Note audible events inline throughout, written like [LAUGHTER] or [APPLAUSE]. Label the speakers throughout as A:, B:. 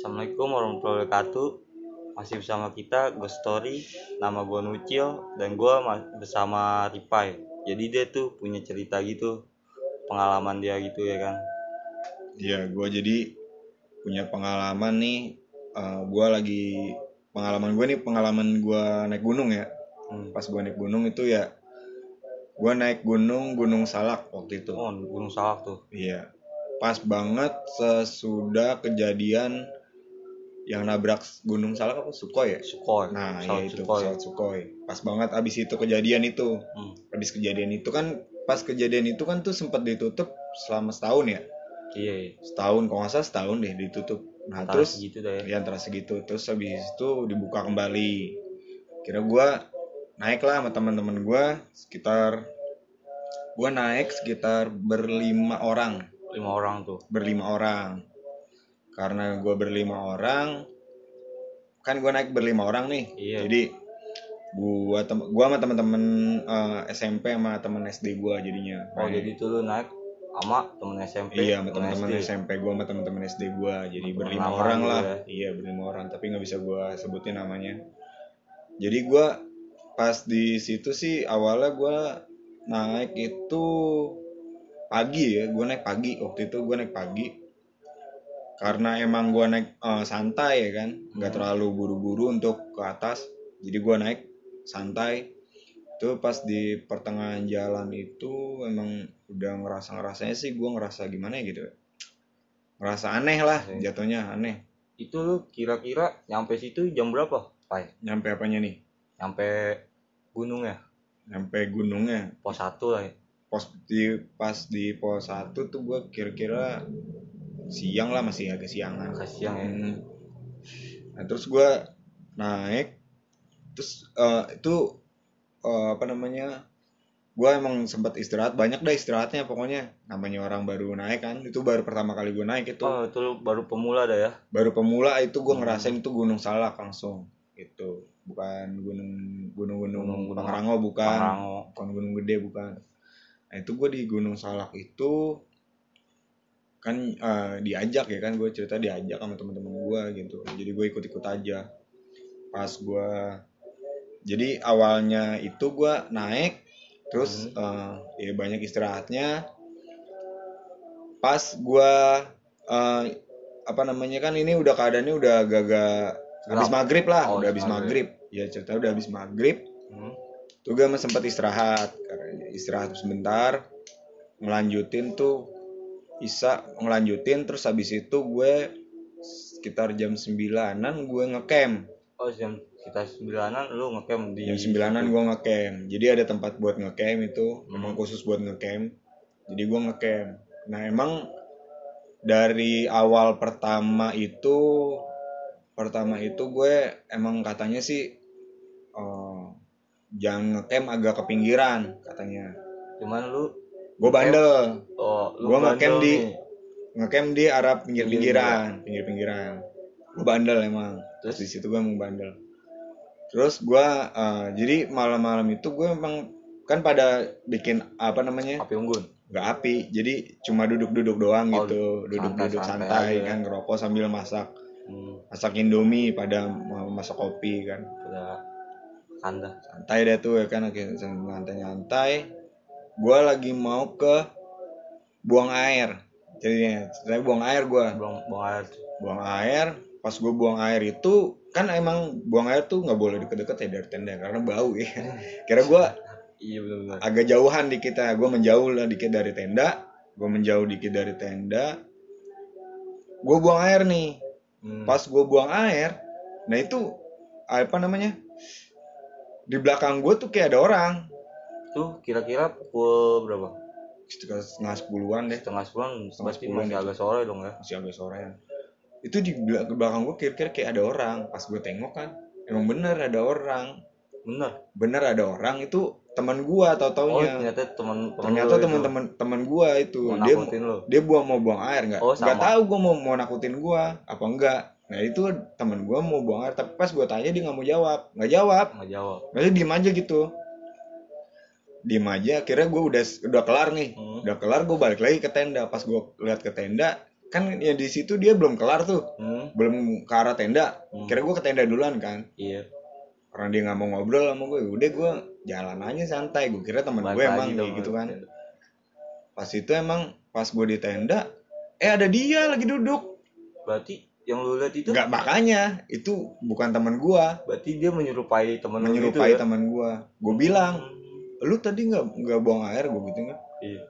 A: Assalamualaikum warahmatullahi wabarakatuh. Masih bersama kita Ghost Story. Nama gue Nucil dan gue bersama Ripai. Jadi dia tuh punya cerita gitu, pengalaman dia gitu ya kan.
B: Iya, gue jadi punya pengalaman nih. eh gue lagi pengalaman gue nih pengalaman gue naik gunung ya.
A: Hmm.
B: Pas gue naik gunung itu ya, gue naik gunung Gunung Salak waktu itu.
A: Oh, Gunung Salak tuh.
B: Iya, pas banget sesudah kejadian yang nabrak Gunung Salak apa Sukhoi ya?
A: Sukhoi.
B: Nah,
A: pesawat
B: iya itu
A: Sukhoi.
B: pesawat Sukhoi. Pas banget abis itu kejadian itu.
A: Hmm.
B: Habis kejadian itu kan pas kejadian itu kan tuh sempat ditutup selama setahun ya.
A: Iya, iya.
B: Setahun kalau nggak salah setahun deh ditutup. Nah,
A: Antara
B: terus
A: segitu dah ya.
B: ya antara segitu terus habis itu dibuka kembali. Kira gua naik lah sama teman-teman gua sekitar gua naik sekitar berlima orang
A: Lima orang tuh.
B: berlima orang karena gue berlima orang kan gue naik berlima orang nih
A: Iya.
B: jadi gua tem gua sama teman-teman eh, SMP sama teman SD gua jadinya
A: Oh,
B: Naik.
A: jadi tuh lu naik sama temen SMP.
B: iya sama
A: temen SD.
B: SMP gua sama teman-teman SD gua jadi
A: Teman-teman
B: berlima orang
A: gitu
B: lah
A: ya.
B: iya berlima orang tapi nggak bisa gua sebutin namanya jadi gua pas di situ sih awalnya gua naik itu pagi ya gua naik pagi waktu itu gua naik pagi karena emang gua naik eh, santai ya kan nggak terlalu buru-buru untuk ke atas jadi gua naik santai itu pas di pertengahan jalan itu emang udah ngerasa ngerasanya sih gua ngerasa gimana ya gitu ngerasa aneh lah
A: Oke.
B: jatuhnya aneh
A: Itu lu kira-kira nyampe situ jam berapa? Pai.
B: nyampe apanya nih
A: Nyampe gunung ya?
B: nyampe gunungnya
A: Pos 1 lah ya.
B: pos di pas di pos satu tuh gua kira-kira siang lah masih agak siangan
A: Agak siang ya.
B: Hmm. Nah, terus gua naik terus eh, itu eh, apa namanya gua emang sempat istirahat banyak dah istirahatnya pokoknya namanya orang baru naik kan itu baru pertama kali gua naik itu
A: Oh, itu baru pemula dah ya.
B: baru pemula itu gua
A: Hmm.
B: ngerasain itu gunung salak langsung gitu bukan gunung gunung gunung
A: Gunung-gunung
B: Pangrango bukan
A: Pangrango.
B: bukan gunung gede bukan nah itu gue di gunung salak itu kan eh, diajak ya kan gue cerita diajak sama teman-teman gue gitu. Jadi gue ikut-ikut aja. Pas gue jadi awalnya itu gue naik terus eh, ya banyak istirahatnya. Pas gue eh, apa namanya kan ini udah keadaannya udah agak-agak habis maghrib lah
A: Oh,
B: udah habis maghrib. ya cerita udah habis maghrib.
A: Hmm.
B: tuh gue sempat istirahat istirahat sebentar. Ngelanjutin tuh bisa ngelanjutin terus habis itu gue sekitar jam sembilanan gue ngecamp.
A: Oh, jam kita sembilanan lu ngecamp di
B: jam sembilanan gue ngecamp. Jadi ada tempat buat ngecamp itu
A: Hmm.
B: memang khusus buat ngecamp. Jadi gue ngecamp. Nah emang dari awal pertama itu pertama itu gue emang katanya sih eh, jangan ngecamp agak ke pinggiran katanya.
A: Cuman lu
B: gue bandel.
A: Oh, lu
B: Gua ngecamp
A: bandel
B: di-
A: nih.
B: ngecamp di arah pinggir-pinggiran. Pinggir-pinggiran. Gue bandel emang. Terus? Di situ gue emang bandel. Terus gue eh, jadi malam-malam itu gue emang kan pada bikin apa namanya?
A: Api unggun.
B: nggak api. Jadi cuma duduk-duduk doang
A: Oh,
B: gitu. duduk-duduk
A: santai-santai
B: santai,
A: aja.
B: kan ngerokok sambil masak.
A: Hmm,
B: masak indomie pada mau masak kopi kan.
A: Udah kanda.
B: santai deh tuh ya kan oke nyantai-nyantai gue lagi mau ke buang air. Jadi saya buang air gue
A: Buang buang air.
B: buang air. Pas gue buang air itu kan emang buang air tuh nggak boleh deket-deket ya dari tenda karena bau ya. [LAUGHS] Kira gue
A: Iya
B: agak jauhan dikit ya. Gue menjauh lah dikit dari tenda. Gue menjauh dikit dari tenda. Gue buang air nih.
A: Hmm.
B: pas gue buang air nah itu apa namanya di belakang gue tuh kayak ada orang
A: Tuh kira-kira pukul berapa?
B: setengah sepuluhan deh
A: Setengah sepuluhan,
B: Setengah sepuluhan
A: masih
B: itu.
A: agak sore dong ya.
B: masih agak sorean itu di belakang gue kira-kira kayak ada orang pas gue tengok kan emang bener ada orang
A: Bener.
B: bener ada orang itu teman gua tau
A: Oh,
B: taunya
A: ternyata teman
B: ternyata teman-teman teman gua itu
A: mau
B: dia
A: lo.
B: dia buang mau buang air nggak
A: Oh,
B: nggak tahu gua mau mau nakutin gua apa enggak nah itu teman gua mau buang air tapi pas gua tanya dia nggak mau jawab nggak jawab
A: Nggak jawab.
B: masih diem aja gitu diem aja akhirnya gua udah udah kelar nih.
A: Hmm.
B: udah kelar gua balik lagi ke tenda. Pas gua lihat ke tenda kan ya di situ dia belum kelar tuh.
A: Hmm,
B: belum ke arah tenda.
A: Hmm.
B: kira gue ke tenda duluan kan.
A: Iya.
B: Orang dia nggak mau ngobrol sama gue udah gue jalan aja santai. Gue kira temen gue emang kayak gitu kan. pas itu emang pas gue di tenda eh ada dia lagi duduk.
A: Berarti yang lu lihat itu?
B: Nggak makanya. Itu bukan teman gue
A: berarti dia menyerupai temen lu
B: menyerupai
A: gitu ya?
B: teman gue gue bilang
A: Hmm,
B: lu tadi nggak nggak buang air gue gitu kan?
A: Iya.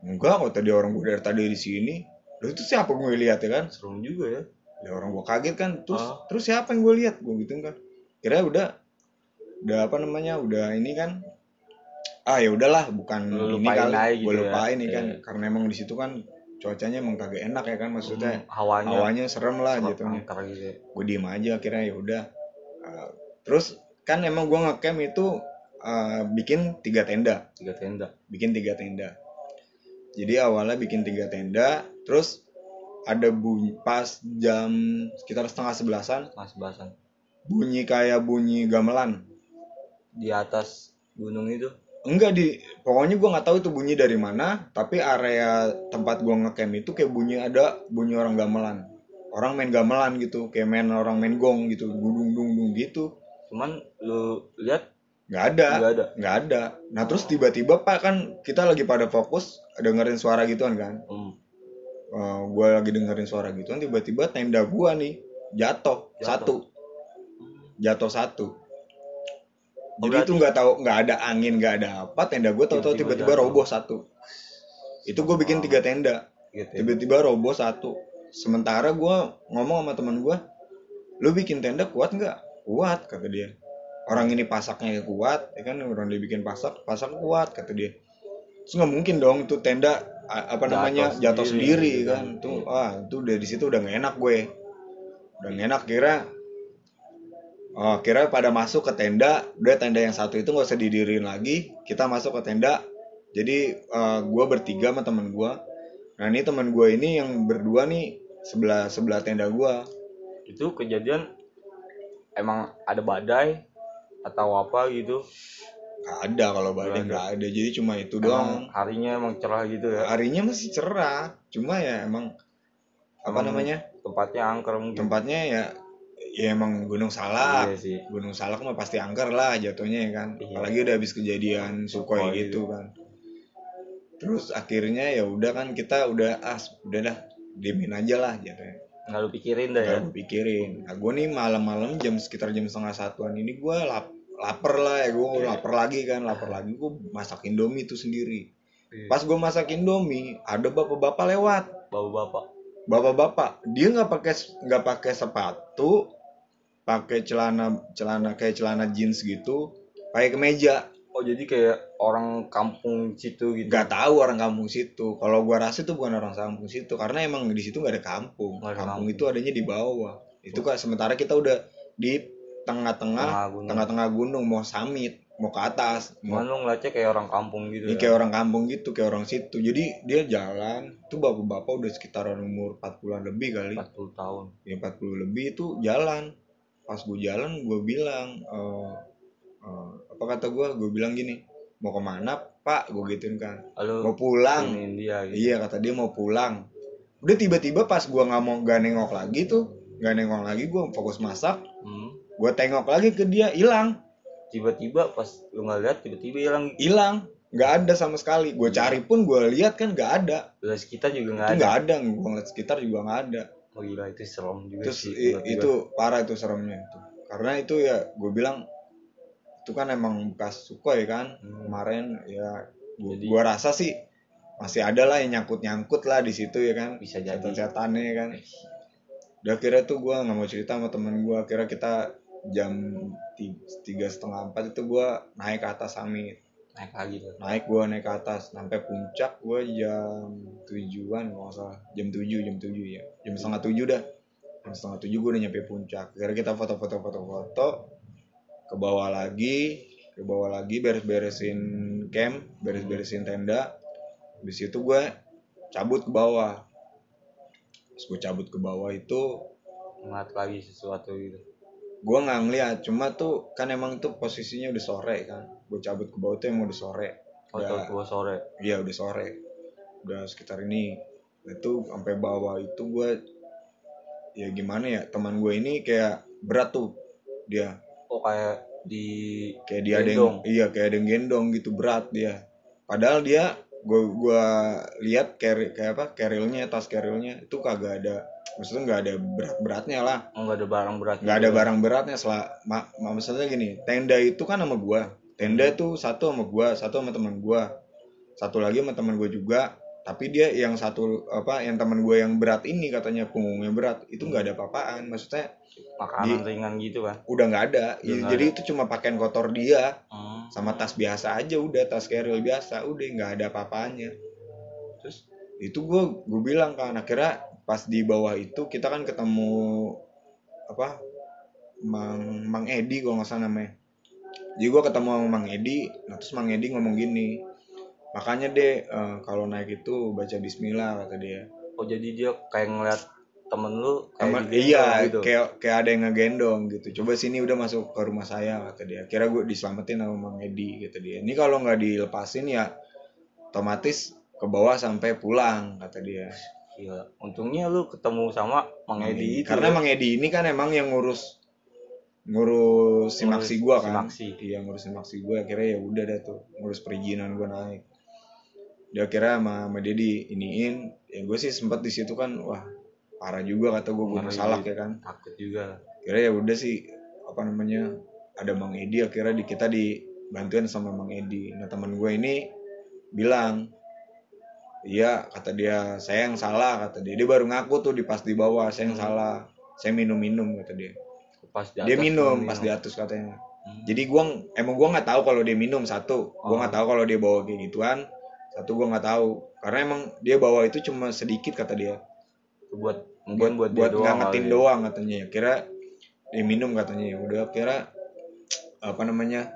B: Enggak kok tadi orang gue dari tadi di sini. Lu itu siapa gue lihat ya kan?
A: Serem juga ya.
B: Ya orang gue kaget kan. Terus
A: Ah.
B: terus siapa yang gue lihat? Gue gitu kan. Kira udah udah apa namanya udah ini kan? Ah ya udahlah bukan
A: Lu
B: ini
A: lupain
B: kali. gue
A: gitu ya.
B: lupain nih kan.
A: Iya.
B: karena emang di situ kan cuacanya emang kagak enak ya kan maksudnya.
A: Hmm, hawanya.
B: Hawanya serem lah
A: serem
B: gitu.
A: angker gitu ya.
B: gue diem aja akhirnya ya udah. Ah, terus kan emang gue ngecamp itu ah, bikin tiga tenda.
A: Tiga tenda.
B: Bikin tiga tenda. Jadi awalnya bikin tiga tenda terus ada bunyi pas jam sekitar setengah sebelasan
A: mas bahasan
B: bunyi kayak bunyi gamelan.
A: Di atas gunung itu?
B: Enggak di pokoknya gue nggak tahu itu bunyi dari mana tapi area tempat gue ngecamp itu kayak bunyi ada bunyi orang gamelan. Orang main gamelan gitu kayak main orang main gong gitu dung dung dung gitu.
A: Cuman lu lihat
B: nggak ada.
A: Nggak ada.
B: Nggak ada. Nah terus tiba-tiba pak kan kita lagi pada fokus dengerin suara gituan kan?
A: Hmm.
B: gue lagi dengerin suara gituan tiba-tiba tenda gua nih jatuh, satu. Jatuh satu.
A: Oh,
B: jadi
A: berarti-
B: itu nggak tahu nggak ada angin nggak ada apa tenda gua tahu-tahu
A: Tiba-tiba
B: roboh satu. Itu gue bikin tiga tenda. Tiba-tiba roboh satu. Sementara gua ngomong sama teman gua lu bikin tenda kuat nggak? Kuat kata dia orang ini pasaknya kuat ya kan orang dia bikin pasak pasak kuat kata dia. Terus nggak mungkin dong tuh tenda apa
A: Jatuh
B: namanya jatuh
A: sendiri,
B: sendiri,
A: gitu
B: kan.
A: kan.
B: tuh
A: Iya.
B: ah itu dari situ udah nggak enak gue. Udah nggak enak kira oh kira pada masuk ke tenda udah tenda yang satu itu nggak usah didiriin lagi kita masuk ke tenda. Jadi eh, gue bertiga sama temen gue nah ini temen gue ini yang berdua nih sebelah sebelah tenda gue
A: itu kejadian emang ada badai atau apa gitu.
B: Nggak ada kalau badai
A: Nggak ada.
B: nggak ada. Jadi cuma itu
A: emang
B: doang.
A: harinya emang cerah gitu ya?
B: Harinya masih cerah. Cuma ya emang apa
A: Emang
B: namanya?
A: tempatnya angker mungkin.
B: Tempatnya ya ya emang Gunung Salak.
A: Iya sih.
B: Gunung Salak mah pasti angker lah jatuhnya ya kan.
A: Iya.
B: apalagi udah habis kejadian Sukhoi
A: Sukhoi
B: gitu kan. Terus akhirnya ya udah kan kita udah ah udah dah diemin aja lah jatuhnya
A: nggak lu pikirin dah ya?
B: Gak gue pikirin. Nah gue nih malam-malam jam sekitar jam setengah satuan ini gue lap, lapar lah ya gue
A: Iya.
B: lapar lagi kan lapar lagi. Gue masak indomie itu sendiri.
A: Iya.
B: pas gue masak indomie ada bapak-bapak lewat.
A: Bau bapak
B: bapak-bapak dia nggak pakai nggak pakai sepatu pakai celana celana kayak celana jeans gitu pakai kemeja.
A: Oh jadi kayak orang kampung situ gitu?
B: Nggak tahu orang kampung situ. Kalau gua rasa itu bukan orang kampung situ karena emang di situ nggak ada kampung.
A: Nggak ada
B: kampung
A: kampung.
B: itu adanya di bawah. Itu kan sementara kita udah di tengah-tengah
A: gunung.
B: tengah-tengah gunung mau summit mau ke atas mau
A: lu ngeliatnya kayak orang kampung gitu
B: Ini
A: ya
B: kayak orang kampung gitu, kayak orang situ. Jadi dia jalan, tuh bapak-bapak udah sekitaran umur 40-an lebih kali.
A: 40 tahun
B: Ya 40 lebih itu jalan. Pas gue jalan, gue bilang, eh, eh, apa kata gue? Gue bilang gini, mau ke mana pak? Gue gituin kan.
A: lalu
B: Mau pulang.
A: iniin dia gitu
B: Iya kata dia mau pulang. Udah tiba-tiba pas gue nggak mau gak nengok lagi tuh, gak nengok lagi gue fokus masak. Gue tengok lagi ke dia, hilang,
A: tiba-tiba pas lu nggak lihat tiba-tiba hilang.
B: Hilang, nggak ada sama sekali. Gue cari pun gue lihat kan nggak ada.
A: Terus kita juga nggak ada
B: nggak ada. gue ngeliat sekitar juga nggak ada.
A: Oh gila itu serem juga
B: terus
A: sih
B: i- itu parah itu seremnya itu. Karena itu ya gue bilang itu kan emang bekas Sukhoi kan?
A: Hmm.
B: kemarin ya gua,
A: Jadi-
B: gua rasa sih masih ada lah yang nyangkut nyangkut lah di situ ya kan?
A: Bisa jadi.
B: Setan-setannya ya kan? Udah kira tuh gue nggak mau cerita sama temen gue kira kita jam ti- tiga setengah empat itu gue naik ke atas summit
A: naik lagi tuh.
B: Naik gua naik ke atas sampai puncak gua jam tujuan nggak salah. Jam tujuh jam tujuh ya jam setengah tujuh dah. Jam setengah tujuh gua udah nyampe puncak. Kira kita foto foto foto foto ke bawah lagi ke bawah lagi beres beresin camp beres beresin tenda. Di situ gua cabut ke bawah. Terus gue cabut ke bawah itu
A: ngeliat lagi sesuatu gitu
B: gua nggak ngeliat. Cuma tuh kan emang tuh posisinya udah sore kan. Gue cabut ke bawah tuh emang udah sore.
A: Foto
B: Udah-
A: gua sore.
B: Iya udah sore, udah sekitar ini. Itu sampai bawah itu gue ya gimana ya teman gue ini kayak berat tuh dia.
A: Oh kayak di
B: kayak dia ada yang iya kayak ada yang gendong gitu berat dia. Padahal dia gue gua lihat carry kayak apa carrylnya tas carrylnya itu kagak ada maksudnya nggak ada berat beratnya lah
A: nggak ada barang berat
B: nggak ada barang beratnya setelah ma, ma- maksudnya gini tenda itu kan sama gua. Tenda itu satu sama gua satu sama teman gua. Satu lagi sama teman gua juga tapi dia yang satu apa yang teman gua yang berat ini katanya punggungnya berat itu nggak ada apa-apaan. Maksudnya
A: makanan ringan gitu kan
B: udah nggak ada.
A: Udah nggak
B: jadi itu cuma pakaian kotor dia.
A: Hmm.
B: sama tas biasa aja udah tas carry biasa udah nggak ada apa-apanya.
A: Terus?
B: Itu gue gue bilang kan akhirnya pas di bawah itu kita kan ketemu apa Mang Mang Edi kalau nggak salah namanya. Jadi gue ketemu sama Mang Edi nah terus Mang Edi ngomong gini makanya deh eh, kalau naik itu baca Bismillah kata dia.
A: Oh jadi dia kayak ngeliat temen lu kayak
B: Temen, iya
A: gitu?
B: kayak kayak ada yang ngegendong gitu. Coba sini udah masuk ke rumah saya kata dia. Kira gue diselamatin sama Mang Edi kata dia. Ini kalau nggak dilepasin ya otomatis ke bawah sampai pulang kata dia
A: Gila. untungnya lu ketemu sama Mang Edi itu
B: karena
A: ya.
B: Mang Edi ini kan emang yang ngurus ngurus simaksi gua kan
A: simaksi.
B: iya ngurus simaksi gua akhirnya ya udah dah tuh ngurus perizinan gua naik dia kira sama, sama dia di iniin ya gue sih sempat di situ kan wah parah juga kata gue gunung
A: Ngeri.
B: salak ya kan
A: takut juga
B: kira ya udah sih apa namanya ada Mang Edi akhirnya di kita dibantuin sama Mang Edi nah teman gue ini bilang iya kata dia saya yang salah kata dia. Dia baru ngaku tuh di pas di bawah saya yang
A: Hmm.
B: salah saya minum minum kata dia.
A: Pas di
B: dia
A: atas
B: minum
A: lu
B: pas di atas katanya.
A: Hmm.
B: jadi gua emang gua nggak tahu kalau dia minum satu. Gua
A: Oh.
B: nggak tahu kalau dia bawa kayak gituan. Satu gua nggak tahu. Karena emang dia bawa itu cuma sedikit kata dia.
A: Buat
B: buat
A: buat,
B: buat,
A: dia doang
B: ngangetin
A: kali ya.
B: doang katanya. Ya kira dia minum katanya. Ya udah kira apa namanya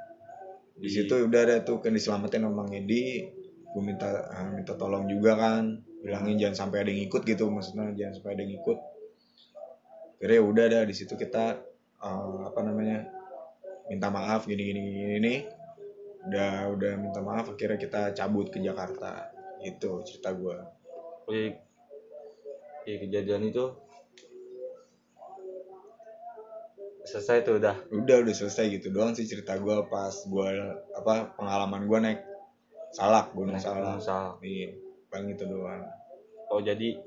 B: di
A: Di-
B: situ udah ada tuh kan diselamatin sama Mang Edi gue minta ah, minta tolong juga kan. Bilangin jangan sampai ada yang ikut gitu maksudnya jangan sampai ada yang ikut. Kira ya udah dah di situ kita ah, apa namanya minta maaf gini gini gini, gini. udah udah minta maaf akhirnya kita cabut ke Jakarta. Gitu cerita gue
A: di kejadian itu selesai tuh udah?
B: Udah udah selesai gitu doang sih cerita gua pas gua apa pengalaman gua naik salak gunung
A: Naik
B: salak.
A: Gunung Salak.
B: iya paling itu doang.
A: Oh jadi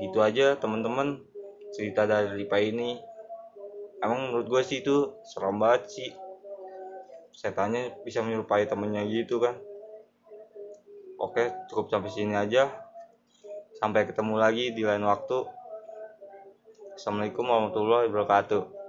A: gitu aja teman-teman cerita dari Ripa ini. Emang menurut gue sih itu serem banget sih. Setannya bisa menyerupai temennya gitu kan. Oke cukup sampai sini aja. Sampai ketemu lagi di lain waktu. Assalamualaikum warahmatullahi wabarakatuh